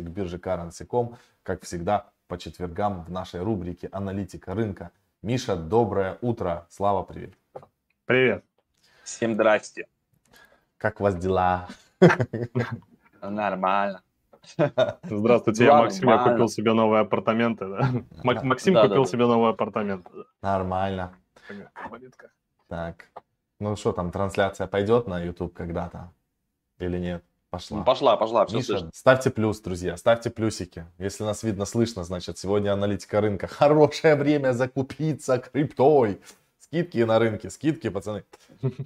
к бирже Currency.com, как всегда, по четвергам в нашей рубрике «Аналитика рынка». Миша, доброе утро. Слава, привет. Привет. Всем здрасте. Как у вас дела? Нормально. Здравствуйте, я Максим, я купил себе новые апартаменты. Максим купил себе новые апартаменты. Нормально. Так, ну что там, трансляция пойдет на YouTube когда-то или нет? Пошла. Ну, пошла, пошла, все Миша, слышно. ставьте плюс, друзья, ставьте плюсики. Если нас видно, слышно, значит, сегодня аналитика рынка. Хорошее время закупиться криптой. Скидки на рынке, скидки, пацаны.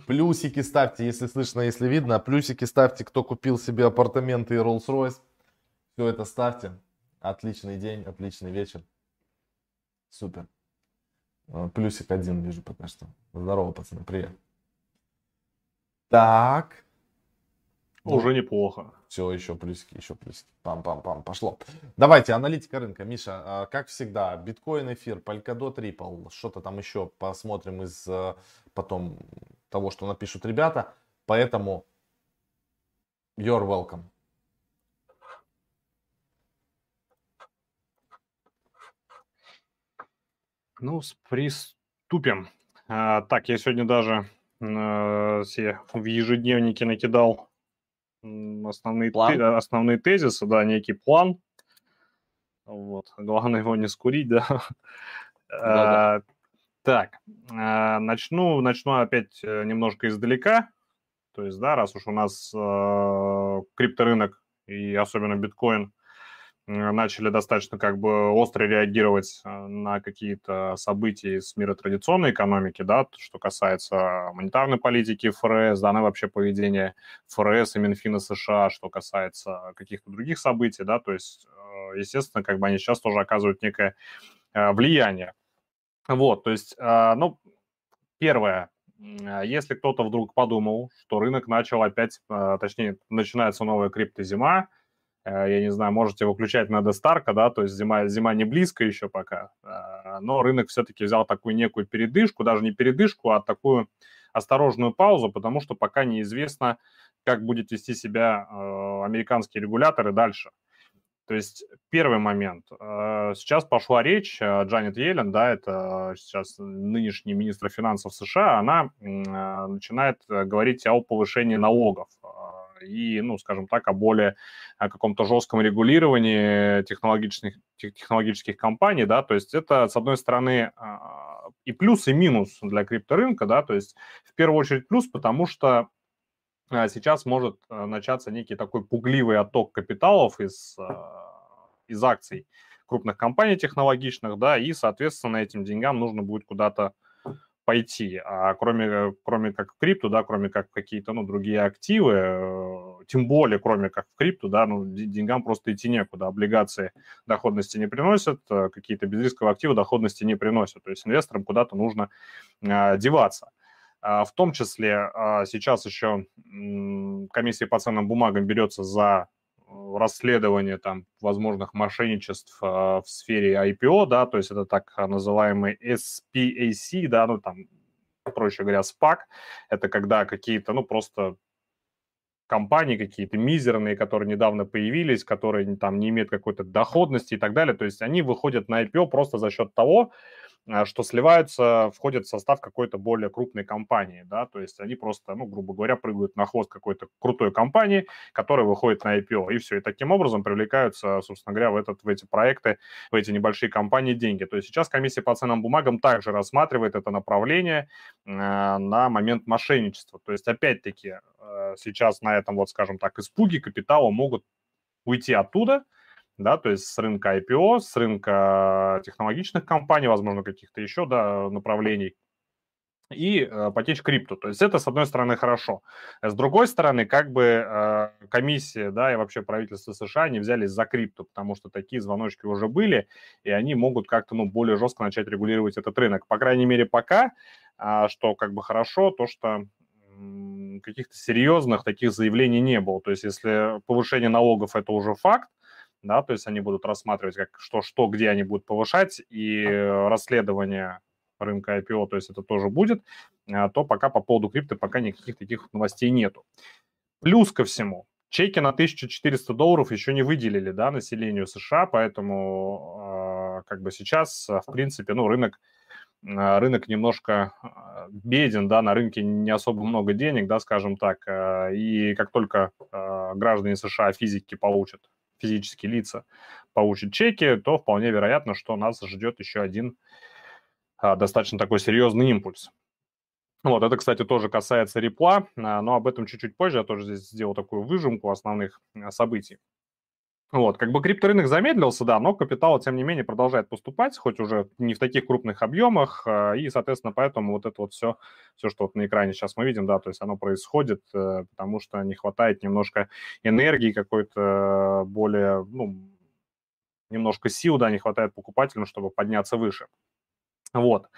Плюсики ставьте, если слышно, если видно. Плюсики ставьте, кто купил себе апартаменты и Rolls-Royce. Все это ставьте. Отличный день, отличный вечер. Супер. Э, плюсик один вижу пока что. Здорово, пацаны, привет. Так. Уже неплохо. Все, еще плюсики, еще плюсики. Пам-пам-пам, пошло. Давайте, аналитика рынка. Миша, а, как всегда, биткоин, эфир, Polkadot, Ripple, что-то там еще посмотрим из э, потом того, что напишут ребята. Поэтому you're welcome. Ну, приступим. А, так, я сегодня даже э, себе в ежедневнике накидал основные, те, основные тезисы, да, некий план. Вот. Главное его не скурить, да. а, так, а, начну, начну опять э, немножко издалека. То есть, да, раз уж у нас э, крипторынок и особенно биткоин начали достаточно как бы остро реагировать э, на какие-то события из мира традиционной экономики, да, что касается монетарной политики ФРС, да, на вообще поведение ФРС и Минфина США, что касается каких-то других событий, да, то есть, э, естественно, как бы они сейчас тоже оказывают некое э, влияние. Вот, то есть, ну, первое, если кто-то вдруг подумал, что рынок начал опять, точнее, начинается новая криптозима, Э, я не знаю, можете выключать надо Старка, да, то есть зима, зима не близко еще пока, э, но рынок все-таки взял такую некую передышку, даже не передышку, а такую осторожную паузу, потому что пока неизвестно, как будет вести себя э, американские регуляторы дальше. То есть первый момент. Сейчас пошла речь, Джанет Йеллен, да, это сейчас нынешний министр финансов США, она начинает говорить о повышении налогов и, ну, скажем так, о более о каком-то жестком регулировании технологических, технологических компаний, да, то есть это, с одной стороны, а, и плюс, и минус для крипторынка, да, то есть в первую очередь плюс, потому что а, сейчас может а, начаться некий такой пугливый отток капиталов из, из акций крупных компаний технологичных, да, и, соответственно, этим деньгам нужно будет куда-то пойти, а кроме, кроме как в крипту, да, кроме как какие-то, ну, другие активы, э, тем более, кроме как в крипту, да, ну, деньгам просто идти некуда, облигации доходности не приносят, э, какие-то безрисковые активы доходности не приносят, то есть инвесторам куда-то нужно а, деваться. А, в том числе а, сейчас еще комиссия по ценным бумагам берется за расследование там возможных мошенничеств э, в сфере IPO, да, то есть это так называемый SPAC, да, ну там, проще говоря, SPAC, это когда какие-то, ну просто компании какие-то мизерные, которые недавно появились, которые там не имеют какой-то доходности и так далее, то есть они выходят на IPO просто за счет того, а, что сливаются, входят в состав какой-то более крупной компании, да, то есть они просто, ну, грубо говоря, прыгают на хвост какой-то крутой компании, которая выходит на IPO, и все, и таким образом привлекаются, собственно говоря, в, этот, в эти проекты, в эти небольшие компании деньги. То есть сейчас комиссия по ценным бумагам также рассматривает это направление э, на момент мошенничества. То есть, опять-таки, э, сейчас на этом, вот, скажем так, испуге капитала могут уйти оттуда, да, то есть с рынка IPO, с рынка технологичных компаний, возможно, каких-то еще, да, направлений, и э, потечь крипту. То есть это, с одной стороны, хорошо. С другой стороны, как бы э, комиссия, да, и вообще правительство США не взялись за крипту, потому что такие звоночки уже были, и они могут как-то, ну, более жестко начать регулировать этот рынок. По крайней мере, пока, э, что как бы хорошо, то, что каких-то серьезных таких заявлений не было. То есть если повышение налогов – это уже факт, да, то есть они будут рассматривать, как что, что, где они будут повышать, и расследование рынка IPO, то есть это тоже будет, а, то пока по поводу крипты пока никаких таких новостей нету. Плюс ко всему, чеки на 1400 долларов еще не выделили, да, населению США, поэтому как бы сейчас, в принципе, ну, рынок а, рынок немножко а, беден, да, на рынке не особо много денег, да, скажем так, а, и как только граждане США физики получат, физические лица получат чеки, то вполне вероятно, что нас ждет еще один достаточно такой серьезный импульс. Вот, это, кстати, тоже касается репла, но об этом чуть-чуть позже. Я тоже здесь сделал такую выжимку основных событий. Вот, как бы крипторынок замедлился, да, но капитал, тем не менее, продолжает поступать, хоть уже не в таких крупных объемах, а, и, соответственно, поэтому вот это вот все, все, что вот на экране сейчас мы видим, да, то есть оно происходит, э, потому что не хватает немножко энергии какой-то более, ну, немножко сил, да, не хватает покупателям, чтобы подняться выше. Вот.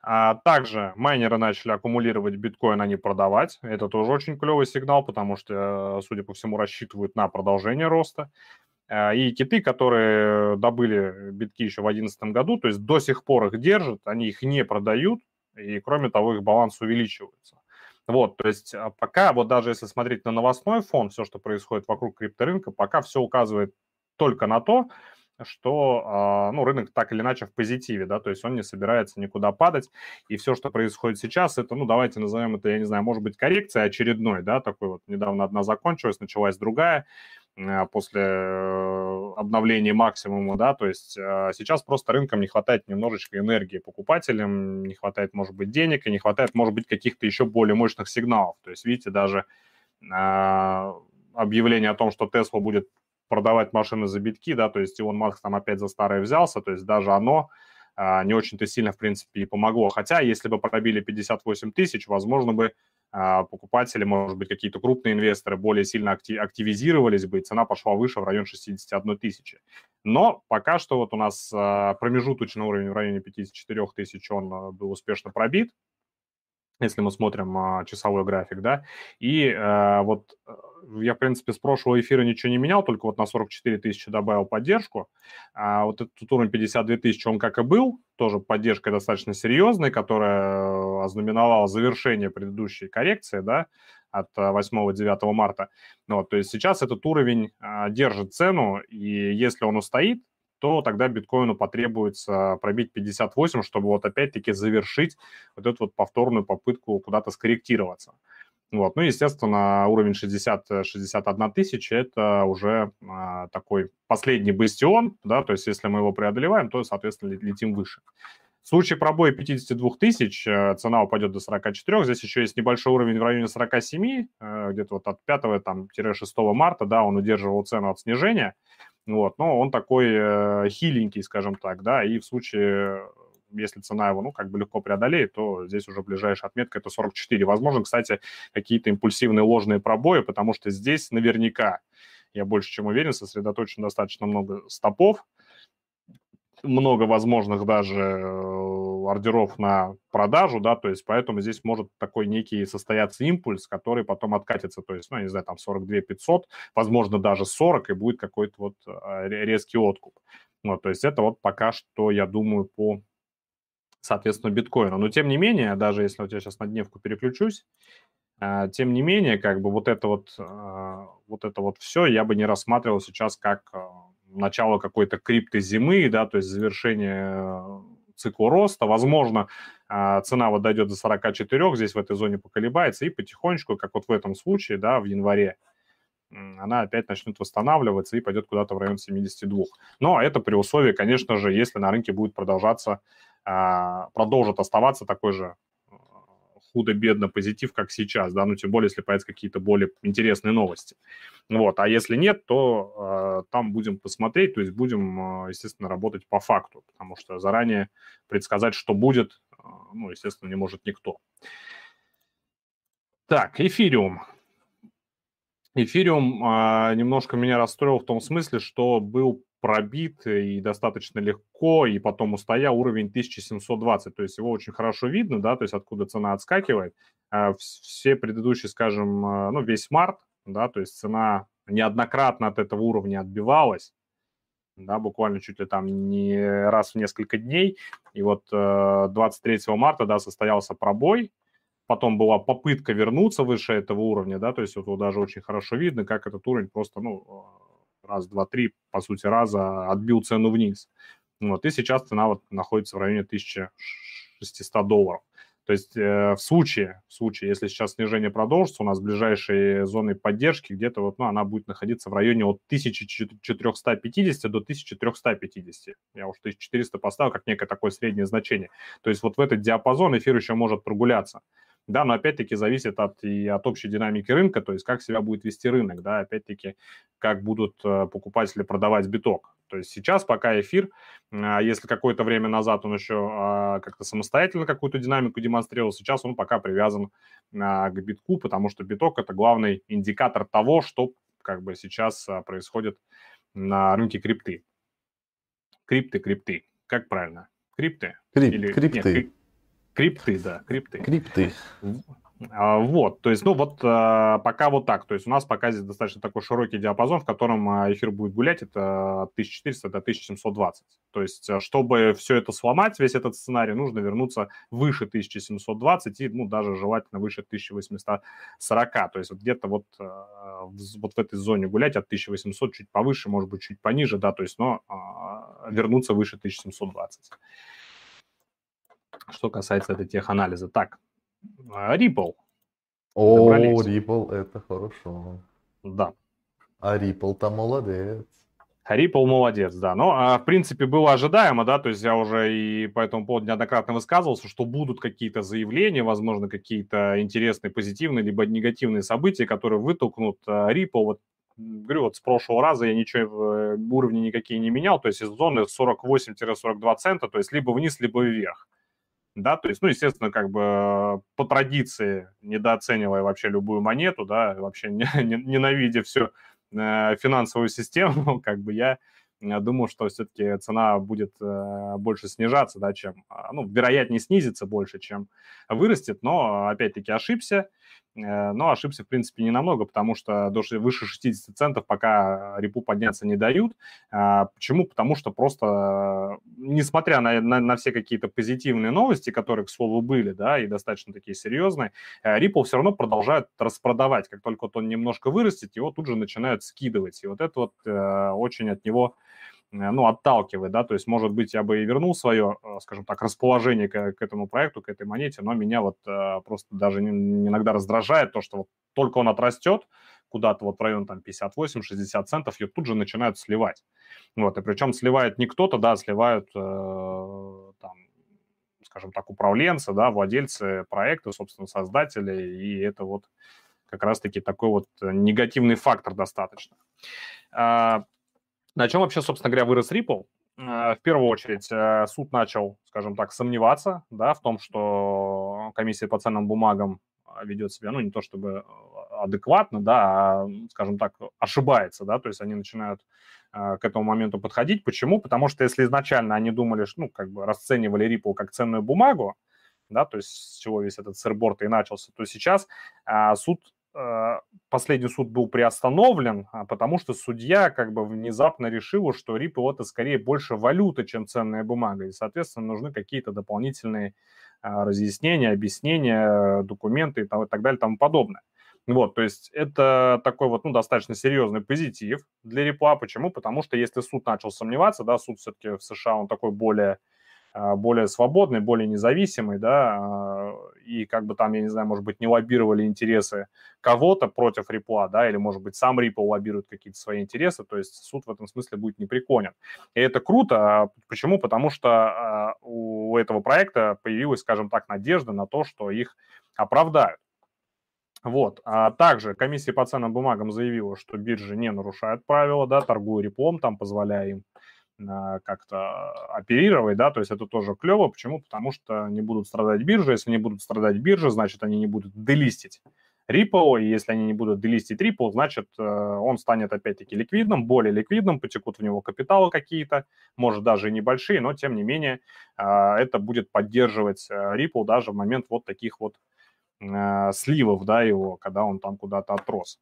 А также майнеры начали аккумулировать биткоин, а не продавать. Это тоже очень клевый сигнал, потому что, судя по всему, рассчитывают на продолжение роста. А, и киты, которые добыли битки еще в 2011 году, то есть до сих пор их держат, они их не продают, и кроме того, их баланс увеличивается. Вот, то есть а, пока, вот даже если смотреть на новостной фон, все, что происходит вокруг крипторынка, пока все указывает только на то, что а, ну, рынок так или иначе в позитиве, да, то есть он не собирается никуда падать, и все, что происходит сейчас, это, ну, давайте назовем это, я не знаю, может быть, коррекция очередной, да, такой вот, недавно одна закончилась, началась другая, Э, после э, обновления максимума, да, то есть э, сейчас просто рынкам не хватает немножечко энергии покупателям, не хватает, может быть, денег, и не хватает, может быть, каких-то еще более мощных сигналов. То есть, видите, даже объявление о том, что Tesla будет продавать машины за битки, да, то есть Илон Маск там опять за старое взялся, то есть даже оно не очень-то сильно, в принципе, и помогло. Хотя, если бы пробили 58 тысяч, возможно бы покупатели, может быть, какие-то крупные инвесторы более сильно активизировались бы, и цена пошла выше в район 61 тысячи. Но пока что вот у нас а, промежуточный уровень в районе 54 тысяч, он а, был успешно пробит, если мы смотрим часовой график, да, и вот я, в принципе, с прошлого эфира ничего не менял, только вот на 44 тысячи добавил поддержку. А вот этот уровень 52 тысячи, он как и был, тоже поддержка достаточно серьезная, которая ознаменовала завершение предыдущей коррекции, да, от 8-9 марта. Вот, то есть сейчас этот уровень а, держит цену, и если он устоит, то тогда биткоину потребуется пробить 58, чтобы вот опять-таки завершить вот эту вот повторную попытку куда-то скорректироваться. Вот. Ну, естественно, уровень 60-61 тысяча – это уже а, такой последний бастион, да, то есть если мы его преодолеваем, то, соответственно, летим выше. В случае пробоя 52 тысяч э, цена упадет до 44. Здесь еще есть небольшой уровень в районе 47, э, где-то вот от 5-6 марта, да, он удерживал цену от снижения. Вот, но он такой э, хиленький, скажем так, да, и в случае если цена его, ну, как бы легко преодолеет, то здесь уже ближайшая отметка это 44. Возможно, кстати, какие-то импульсивные ложные пробои, потому что здесь наверняка, я больше чем уверен, сосредоточено достаточно много стопов, много возможных даже э, ордеров на продажу, да, то есть поэтому здесь может такой некий состояться импульс, который потом откатится, то есть, ну, я не знаю, там 42 500, возможно, даже 40, и будет какой-то вот э, резкий откуп. Вот, то есть это вот пока что, я думаю, по соответственно, биткоина. Но тем не менее, даже если вот я сейчас на дневку переключусь, а, тем не менее, как бы вот это вот, а, вот это вот все я бы не рассматривал сейчас как а, начало какой-то крипты зимы, да, то есть завершение цикла роста. Возможно, цена вот дойдет до 44, здесь в этой зоне поколебается, и потихонечку, как вот в этом случае, да, в январе, она опять начнет восстанавливаться и пойдет куда-то в район 72. Но это при условии, конечно же, если на рынке будет продолжаться а, продолжит оставаться такой же а, худо-бедно позитив, как сейчас, да, ну, тем более, если появятся какие-то более интересные новости. Вот, а если нет, то э, там будем посмотреть, то есть будем, э, естественно, работать по факту, потому что заранее предсказать, что будет, э, ну, естественно, не может никто. Так, эфириум. Эфириум э, немножко меня расстроил в том смысле, что был пробит и достаточно легко, и потом устоял уровень 1720, то есть его очень хорошо видно, да, то есть откуда цена отскакивает. А все предыдущие, скажем, а, ну, весь март, да, то есть цена неоднократно от этого уровня отбивалась, да, буквально чуть ли там не раз в несколько дней, и вот 23 э, марта, да, состоялся пробой, потом была попытка вернуться выше этого уровня, да, то есть вот даже очень хорошо видно, как этот уровень просто, ну, раз, два, три, по сути, раза отбил цену вниз. Вот, и сейчас цена вот находится в районе 1600 долларов. То есть э, в случае, в случае, если сейчас снижение продолжится, у нас ближайшие зоны поддержки где-то вот, ну, она будет находиться в районе от 1450 до 1350. Я уж 1400 поставил как некое такое среднее значение. То есть вот в этот диапазон эфир еще может прогуляться. Да, но опять-таки зависит от, и от общей динамики рынка, то есть как себя будет вести рынок, да, опять-таки, как будут э, покупатели продавать биток. То есть сейчас пока эфир, а, если какое-то время назад он еще а, как-то самостоятельно какую-то динамику демонстрировал, сейчас он пока привязан а, к битку, потому что биток – это главный индикатор того, что как бы сейчас происходит на рынке крипты. Крипты, крипты. Как правильно? Крипты? Крип, Или, крипты. Нет, Крипты, да, крипты. Крипты. А, вот, то есть, ну вот а, пока вот так. То есть у нас пока здесь достаточно такой широкий диапазон, в котором а, эфир будет гулять, это от 1400 до 1720. То есть, чтобы все это сломать, весь этот сценарий, нужно вернуться выше 1720 и, ну, даже желательно выше 1840. То есть вот где-то вот, вот в этой зоне гулять от 1800 чуть повыше, может быть, чуть пониже, да, то есть, но вернуться выше 1720 что касается этой теханализа. Так, а, Ripple. О, Ripple, это хорошо. Да. А Ripple-то молодец. Ripple молодец, да. Но, а, в принципе, было ожидаемо, да, то есть я уже и по этому поводу неоднократно высказывался, что будут какие-то заявления, возможно, какие-то интересные, позитивные, либо негативные события, которые вытолкнут а, Ripple. Вот, говорю, вот с прошлого раза я ничего, в э, уровни никакие не менял, то есть из зоны 48-42 цента, то есть либо вниз, либо вверх да, то есть, ну, естественно, как бы по традиции, недооценивая вообще любую монету, да, вообще не, не, ненавидя всю э, финансовую систему, как бы я думаю, что все-таки цена будет э, больше снижаться, да, чем, а, ну, вероятнее снизится больше, чем вырастет, но, опять-таки, ошибся, Э, но ошибся, в принципе, не намного, потому что до выше 60 центов пока репу подняться не дают. А, почему? Потому что просто, несмотря на, на, на все какие-то позитивные новости, которые, к слову, были, да, и достаточно такие серьезные, э, Ripple все равно продолжают распродавать. Как только вот он немножко вырастет, его тут же начинают скидывать. И вот это вот очень от него ну, отталкивает, да, то есть, может быть, я бы и вернул свое, э, скажем так, расположение к, к этому проекту, к этой монете, но меня вот э, просто даже иногда раздражает то, что вот только он отрастет куда-то вот в район там 58-60 центов, ее тут же начинают сливать. Вот, и причем сливает не кто-то, да, сливают э, там, скажем так, управленцы, да, владельцы проекта, собственно, создатели, и это вот как раз-таки такой вот негативный фактор достаточно. На чем вообще, собственно говоря, вырос Ripple? Э, в первую очередь э, суд начал, скажем так, сомневаться да, в том, что комиссия по ценным бумагам э, ведет себя, ну, не то чтобы адекватно, да, а, скажем так, ошибается, да, то есть они начинают к этому моменту подходить. Почему? Потому что если изначально они думали, что, ну, как бы расценивали Ripple как ценную бумагу, да, то есть с чего весь этот сырборд и начался, то сейчас а, суд Э, последний суд был приостановлен, а, потому что судья как бы внезапно решил, что Ripple это скорее больше валюта, чем ценная бумага, и, соответственно, нужны какие-то дополнительные а, разъяснения, объяснения, документы и так далее и тому подобное. Вот, то есть это такой вот, ну, достаточно серьезный позитив для Ripple. Почему? Потому что если суд начал сомневаться, да, суд все-таки в США, он такой более а, более свободный, более независимый, да, а, и как бы там, я не знаю, может быть, не лоббировали интересы кого-то против Рипла, да, или, может быть, сам Ripple лоббирует какие-то свои интересы, то есть суд в этом смысле будет непреклонен. И это круто. А почему? Потому что у этого проекта появилась, скажем так, надежда на то, что их оправдают. Вот. А также комиссия по ценным бумагам заявила, что биржи не нарушают правила, да, торгуя реплом, там позволяя им как-то оперировать, да, то есть это тоже клево. Почему? Потому что не будут страдать биржи. Если не будут страдать биржи, значит, они не будут делистить Ripple, и если они не будут делистить Ripple, значит, э, он станет опять-таки ликвидным, более ликвидным, потекут в него капиталы какие-то, может, даже и небольшие, но, тем не менее, э, это будет поддерживать э, Ripple даже в момент вот таких вот сливов, да, его, когда он там куда-то отрос.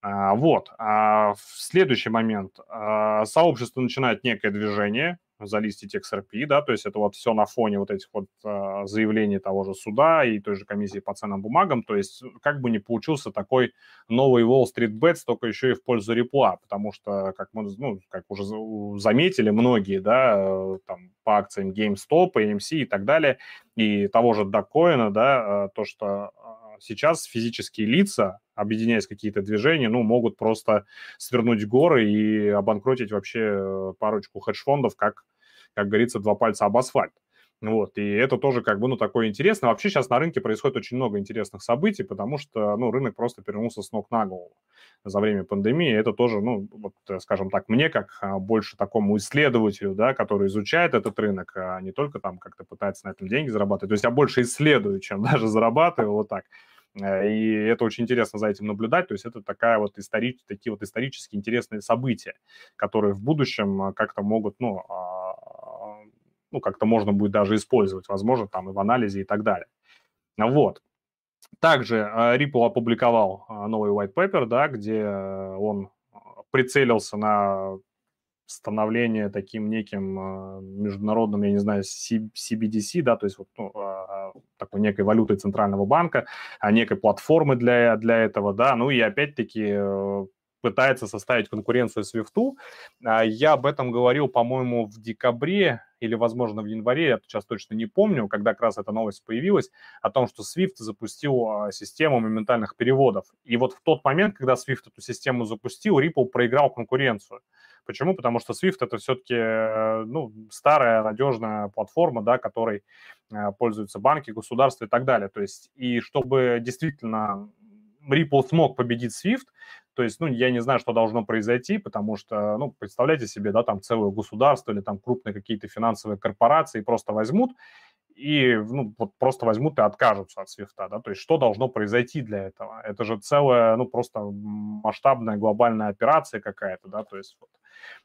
А, вот. А в следующий момент. А, сообщество начинает некое движение, залистить XRP, да, то есть это вот все на фоне вот этих вот э, заявлений того же суда и той же комиссии по ценным бумагам, то есть как бы не получился такой новый Wall Street Bets, только еще и в пользу репла, потому что, как мы, ну, как уже заметили многие, да, э, там по акциям GameStop, AMC и так далее, и того же Докоина, да, э, то, что сейчас физические лица, объединяясь какие-то движения, ну, могут просто свернуть горы и обанкротить вообще э, парочку хедж-фондов, как, как говорится, два пальца об асфальт. Вот, и это тоже как бы, ну, такое интересно. Вообще сейчас на рынке происходит очень много интересных событий, потому что, ну, рынок просто перевернулся с ног на голову за время пандемии. Это тоже, ну, вот, скажем так, мне, как а, больше такому исследователю, да, который изучает этот рынок, а не только там как-то пытается на этом деньги зарабатывать. То есть я больше исследую, чем даже зарабатываю, вот так. Э, и это очень интересно за этим наблюдать. То есть это такая вот истори... такие вот исторически интересные события, которые в будущем э, как-то могут, ну, а, ну, как-то можно будет даже использовать, возможно, там и в анализе и так далее. Вот. Также э, Ripple опубликовал новый white paper, да, где он прицелился на становление таким неким а, международным, я не знаю, CBDC, да, то есть вот ну, а, такой некой валютой центрального банка, а некой платформы для, для этого, да, ну и опять-таки э, пытается составить конкуренцию Свифту. Я об этом говорил, по-моему, в декабре или, возможно, в январе, я сейчас точно не помню, когда как раз эта новость появилась, о том, что Swift запустил а, систему моментальных переводов. И вот в тот момент, когда Swift эту систему запустил, Ripple проиграл конкуренцию. Почему? Потому что Swift это все-таки э, ну, старая надежная платформа, да, которой э, пользуются банки, государства и так далее. То есть, и чтобы действительно Ripple смог победить Swift, то есть, ну, я не знаю, что должно произойти, потому что, ну, представляете себе, да, там целое государство или там крупные какие-то финансовые корпорации просто возьмут и, ну, вот просто возьмут и откажутся от свифта, да, то есть что должно произойти для этого? Это же целая, ну, просто масштабная глобальная операция какая-то, да, то есть вот,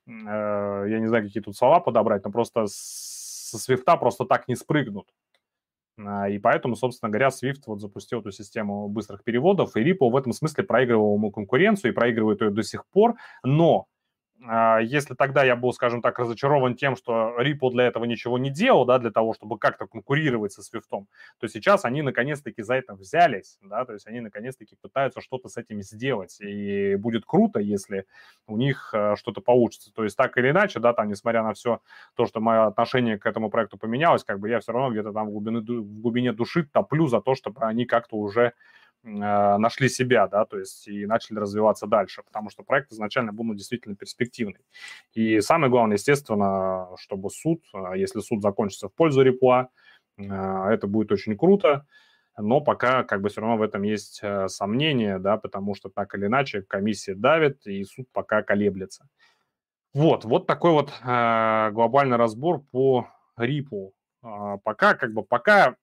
э, я не знаю, какие тут слова подобрать, но просто со свифта просто так не спрыгнут, и поэтому, собственно говоря, Swift вот запустил эту систему быстрых переводов, и Ripple в этом смысле проигрывал ему конкуренцию и проигрывает ее до сих пор. Но а, если тогда я был, скажем так, разочарован тем, что Ripple для этого ничего не делал, да, для того, чтобы как-то конкурировать со Swift, то сейчас они наконец-таки за это взялись, да, то есть они наконец-таки пытаются что-то с этим сделать, и будет круто, если у них а, что-то получится. То есть так или иначе, да, там, несмотря на все то, что мое отношение к этому проекту поменялось, как бы я все равно где-то там в глубине, в глубине души топлю за то, чтобы они как-то уже а, нашли себя, да, то есть и начали развиваться дальше, потому что проект изначально был ну, действительно перспективный. И самое главное, естественно, чтобы суд, а, если суд закончится в пользу Репла, а, это будет очень круто, но пока как бы все равно в этом есть сомнения, да, потому что так или иначе комиссия давит, и суд пока колеблется. Вот, вот такой вот э, глобальный разбор по Рипу. Э, пока, как бы, пока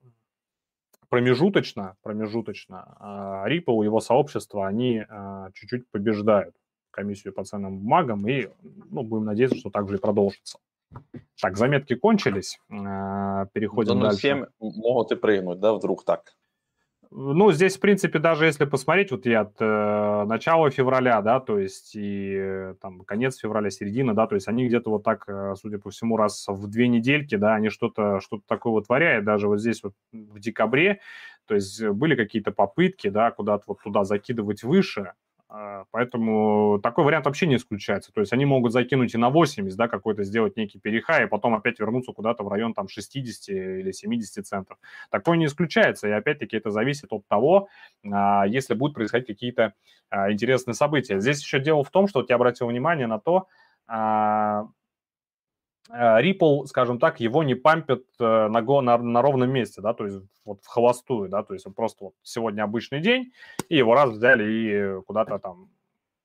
промежуточно, промежуточно а, Ripple и его сообщество, они а, чуть-чуть побеждают комиссию по ценным бумагам, и ну, будем надеяться, что так же и продолжится. Так, заметки кончились, а, переходим ну, дальше. 7 могут и прыгнуть, да, вдруг так? Ну, здесь, в принципе, даже если посмотреть, вот я от э, начала февраля, да, то есть и э, там конец февраля, середина, да, то есть они где-то вот так, э, судя по всему, раз в две недельки, да, они что-то что такое вытворяют, даже вот здесь вот в декабре, то есть были какие-то попытки, да, куда-то вот туда закидывать выше, поэтому такой вариант вообще не исключается. То есть они могут закинуть и на 80, да, какой-то сделать некий перехай, и потом опять вернуться куда-то в район там 60 или 70 центов. Такое не исключается, и опять-таки это зависит от того, а, если будут происходить какие-то а, интересные события. Здесь еще дело в том, что вот я обратил внимание на то, Ripple, скажем так, его не пампят э, на, на, на ровном месте, да, то есть вот в холостую, да, то есть просто вот сегодня обычный день, и его раз взяли и куда-то там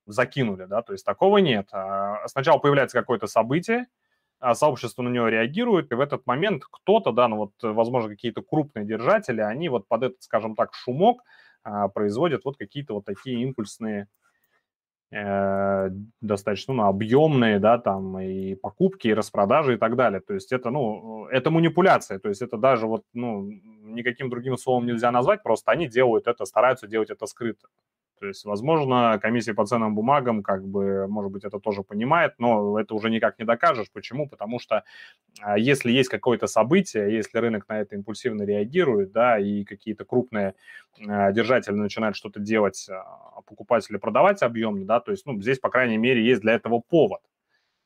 закинули, да, то есть такого нет. А сначала появляется какое-то событие, а сообщество на него реагирует, и в этот момент кто-то, да, ну вот, возможно, какие-то крупные держатели, они вот под этот, скажем так, шумок а, производят вот какие-то вот такие импульсные Э, достаточно ну, объемные, да, там и покупки, и распродажи и так далее. То есть это, ну, это манипуляция, то есть это даже вот, ну, никаким другим словом нельзя назвать, просто они делают это, стараются делать это скрыто. То есть, возможно, комиссия по ценным бумагам, как бы, может быть, это тоже понимает, но это уже никак не докажешь. Почему? Потому что а, если есть какое-то событие, если рынок на это импульсивно реагирует, да, и какие-то крупные а, держатели начинают что-то делать, а покупатели продавать объемно, да, то есть, ну, здесь, по крайней мере, есть для этого повод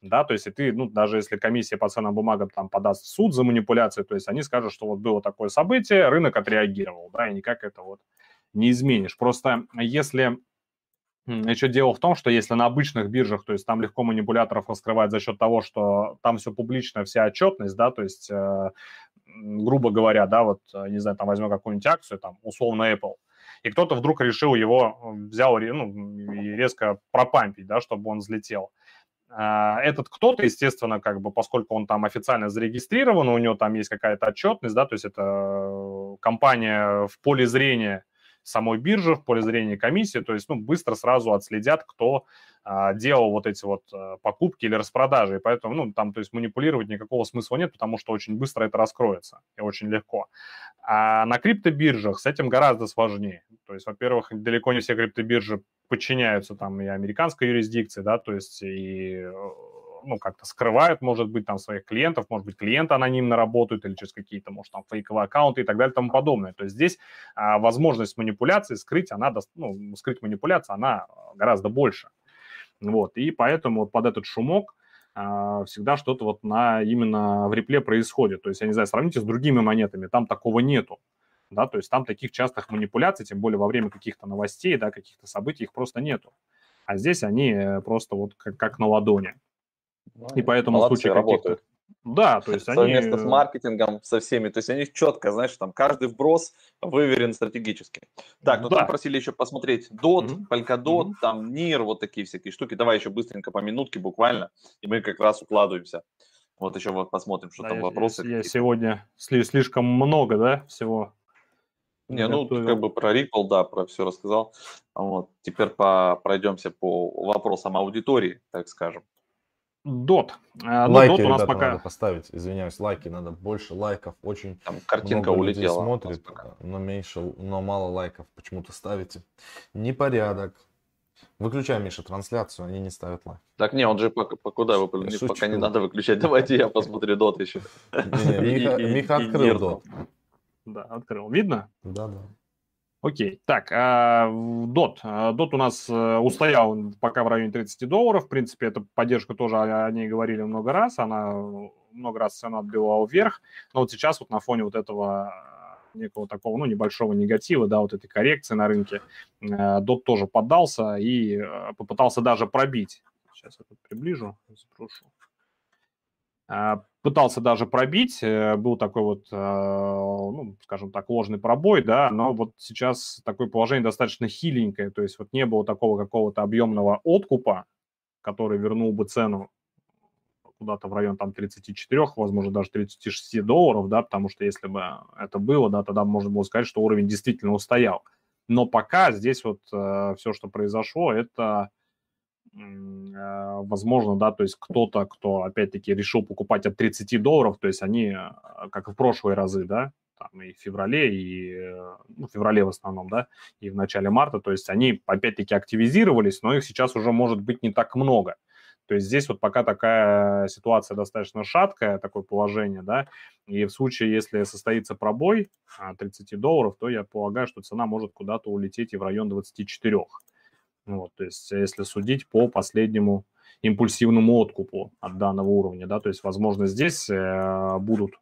да, то есть и ты, ну, даже если комиссия по ценным бумагам там подаст в суд за манипуляцию, то есть они скажут, что вот было такое событие, рынок отреагировал, да, и никак это вот не изменишь. Просто если еще дело в том, что если на обычных биржах, то есть там легко манипуляторов раскрывать за счет того, что там все публично, вся отчетность, да, то есть, э, грубо говоря, да, вот, не знаю, там возьмем какую-нибудь акцию, там, условно Apple, и кто-то вдруг решил его, взял, ну, и резко пропампить, да, чтобы он взлетел. А, этот кто-то, естественно, как бы, поскольку он там официально зарегистрирован, у него там есть какая-то отчетность, да, то есть это э, компания в поле зрения самой биржи, в поле зрения комиссии, то есть, ну, быстро сразу отследят, кто а, делал вот эти вот а, покупки или распродажи, и поэтому, ну, там, то есть манипулировать никакого смысла нет, потому что очень быстро это раскроется и очень легко. А на криптобиржах с этим гораздо сложнее. То есть, во-первых, далеко не все криптобиржи подчиняются там и американской юрисдикции, да, то есть и э, ну, как-то скрывают, может быть, там своих клиентов, может быть, клиенты анонимно работают или через какие-то, может, там фейковые аккаунты и так далее и тому подобное. То есть здесь а, возможность манипуляции скрыть, она, ну, скрыть манипуляцию, она гораздо больше. Вот, и поэтому вот под этот шумок а, всегда что-то вот на именно в репле происходит. То есть, я не знаю, сравните с другими монетами, там такого нету да, то есть там таких частых манипуляций, тем более во время каких-то новостей, да, каких-то событий, их просто нету. А здесь они э, просто вот как, как на ладони. Ну, и поэтому в случае работают. Да, то есть Совместно они... с маркетингом, со всеми. То есть они четко, знаешь, там каждый вброс выверен стратегически. Так, ну да. там просили еще посмотреть DOT, mm-hmm. Polkadot, mm-hmm. там NIR, вот такие всякие штуки. Давай еще быстренько по минутке буквально, и мы как раз укладываемся. Вот еще вот посмотрим, что да, там вопросы. Я, я сегодня слишком много, да, всего не, ну, как бы про Ripple, да, про все рассказал. Вот. Теперь по, пройдемся по вопросам аудитории, так скажем. Дот. А, ну, лайки, Dot у нас пока... надо поставить, извиняюсь, лайки, надо больше лайков, очень Там картинка много улетела. смотрит, но меньше, но мало лайков почему-то ставите. Непорядок. Выключай, Миша, трансляцию, они не ставят лайк. Так не, он же пока, по куда выпал, пока не надо выключать. Давайте я посмотрю дот еще. Миха открыл дот. Да, открыл. Видно? Да, да. Окей, так, DOT. А, DOT а, у нас э, устоял пока в районе 30 долларов. В принципе, эту поддержку тоже о ней говорили много раз. Она много раз цена отбивала вверх. Но вот сейчас вот на фоне вот этого некого такого, ну, небольшого негатива, да, вот этой коррекции на рынке, DOT тоже поддался и э, попытался даже пробить. Сейчас я тут приближу, сброшу пытался даже пробить, э, был такой вот, э, ну, скажем так, ложный пробой, да, но вот сейчас такое положение достаточно хиленькое, то есть вот не было такого какого-то объемного откупа, который вернул бы цену куда-то в район там 34, возможно, даже 36 долларов, да, потому что если бы это было, да, тогда можно было сказать, что уровень действительно устоял. Но пока здесь вот э, все, что произошло, это возможно, да, то есть кто-то, кто, опять-таки, решил покупать от 30 долларов, то есть они, а, как и в прошлые разы, да, там и в феврале, и, э, ну, в феврале в основном, да, и в начале марта, то есть они, опять-таки, активизировались, но их сейчас уже может быть не так много. То есть здесь вот пока такая ситуация достаточно шаткая, такое положение, да, и в случае, если состоится пробой 30 долларов, то я полагаю, что цена может куда-то улететь и в район 24. Вот, то есть если судить по последнему импульсивному откупу от данного уровня, да, то есть, возможно, здесь э, будут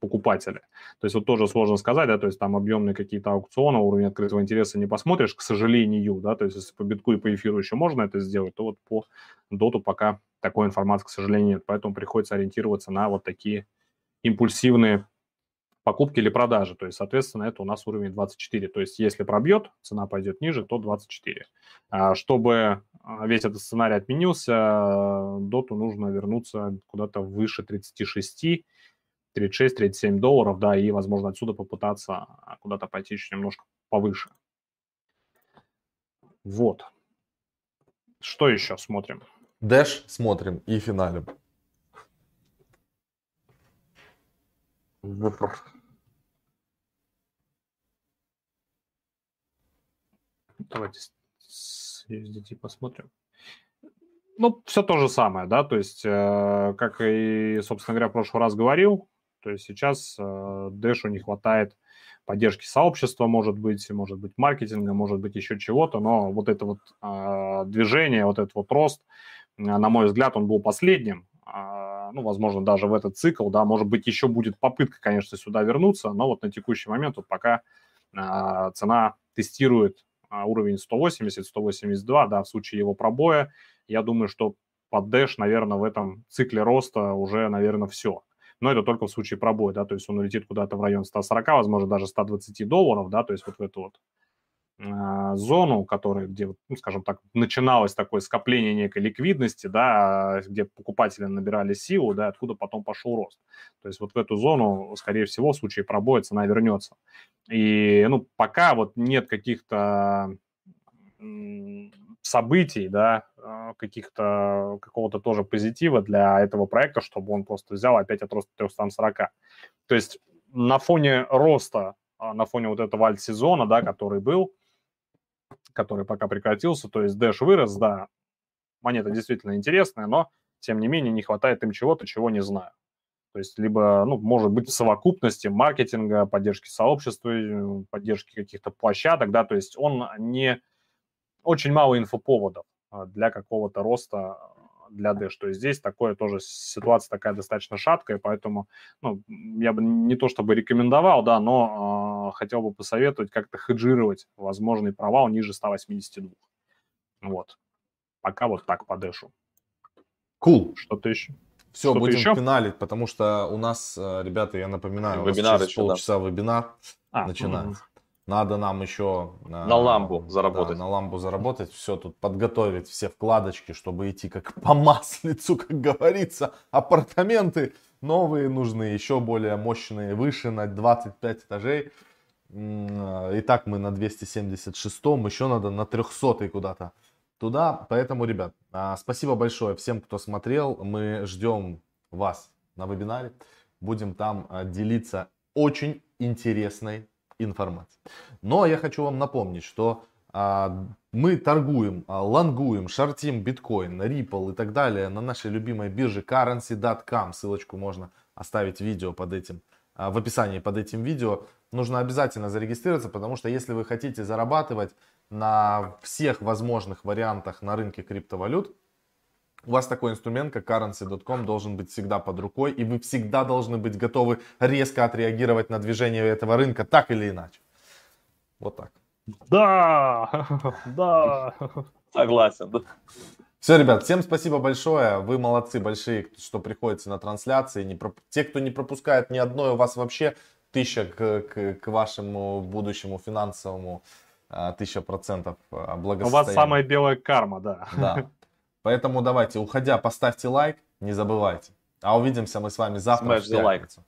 покупатели. То есть вот тоже сложно сказать, да, то есть там объемные какие-то аукционы, уровень открытого интереса не посмотришь, к сожалению, да, то есть если по битку и по эфиру еще можно это сделать, то вот по доту пока такой информации, к сожалению, нет, поэтому приходится ориентироваться на вот такие импульсивные покупки или продажи. То есть, соответственно, это у нас уровень 24. То есть, если пробьет, цена пойдет ниже, то 24. А чтобы а, весь этот сценарий отменился, доту нужно вернуться куда-то выше 36, 36-37 долларов, да, и, возможно, отсюда попытаться куда-то пойти еще немножко повыше. Вот. Что еще смотрим? Дэш смотрим и финалем. Давайте с USDT посмотрим. Ну, все то же самое, да, то есть, э, как и, собственно говоря, в прошлый раз говорил, то есть сейчас э, Дэшу не хватает поддержки сообщества, может быть, может быть маркетинга, может быть еще чего-то, но вот это вот э, движение, вот этот вот рост, на мой взгляд, он был последним, э, ну, возможно, даже в этот цикл, да, может быть, еще будет попытка, конечно, сюда вернуться, но вот на текущий момент вот пока цена тестирует уровень 180-182, да, в случае его пробоя, я думаю, что под Dash, наверное, в этом цикле роста уже, наверное, все но это только в случае пробоя, да, то есть он улетит куда-то в район 140, возможно, даже 120 долларов, да, то есть вот в эту вот зону, которая, где, ну, скажем так, начиналось такое скопление некой ликвидности, да, где покупатели набирали силу, да, откуда потом пошел рост. То есть вот в эту зону, скорее всего, в случае пробоя цена вернется. И, ну, пока вот нет каких-то событий, да, а, каких-то, какого-то тоже позитива для этого проекта, чтобы он просто взял опять от роста 340. То есть на фоне роста, а, на фоне вот этого альт-сезона, да, который был, который пока прекратился, то есть Dash вырос, да, монета действительно интересная, но, тем не менее, не хватает им чего-то, чего не знаю. То есть либо, ну, может быть, в совокупности маркетинга, поддержки сообщества, э, поддержки каких-то площадок, да, то есть он не очень мало инфоповодов а, для какого-то роста для Dash. То есть здесь такое тоже ситуация такая достаточно шаткая, поэтому ну, я бы не то чтобы рекомендовал, да, но э, хотел бы посоветовать как-то хеджировать возможный провал ниже 182. Вот. Пока вот так по Дэшу. Cool. Что-то еще? Все, Что будем еще? финалить, потому что у нас, э, ребята, я напоминаю, вебинар у нас через еще, полчаса да. вебинар а, начинается. Угу. Надо нам еще... На ламбу заработать. Да, на ламбу заработать. Все тут подготовить, все вкладочки, чтобы идти как по маслицу, как говорится. Апартаменты новые нужны, еще более мощные, выше на 25 этажей. Итак, мы на 276, еще надо на 300 куда-то туда. Поэтому, ребят, а, спасибо большое всем, кто смотрел. Мы ждем вас на вебинаре. Будем там а, делиться очень интересной информации. Но я хочу вам напомнить, что а, мы торгуем, а, лонгуем, шортим биткоин, Ripple и так далее на нашей любимой бирже currency.com. Ссылочку можно оставить видео под этим, а, в описании под этим видео. Нужно обязательно зарегистрироваться, потому что если вы хотите зарабатывать на всех возможных вариантах на рынке криптовалют, у вас такой инструмент, как currency.com, должен быть всегда под рукой, и вы всегда должны быть готовы резко отреагировать на движение этого рынка, так или иначе. Вот так. Да, да. Согласен. Да. Все, ребят, всем спасибо большое. Вы молодцы большие, что приходите на трансляции. Не проп... Те, кто не пропускает ни одной, у вас вообще тысяча к, к, к вашему будущему финансовому а, тысяча процентов благосостояния. У вас самая белая карма, да. Да. Поэтому давайте, уходя, поставьте лайк, не забывайте. А увидимся мы с вами завтра Smash в пятницу.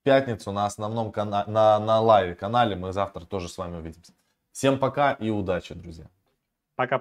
В пятницу на основном канале, на, на лайве канале мы завтра тоже с вами увидимся. Всем пока и удачи, друзья.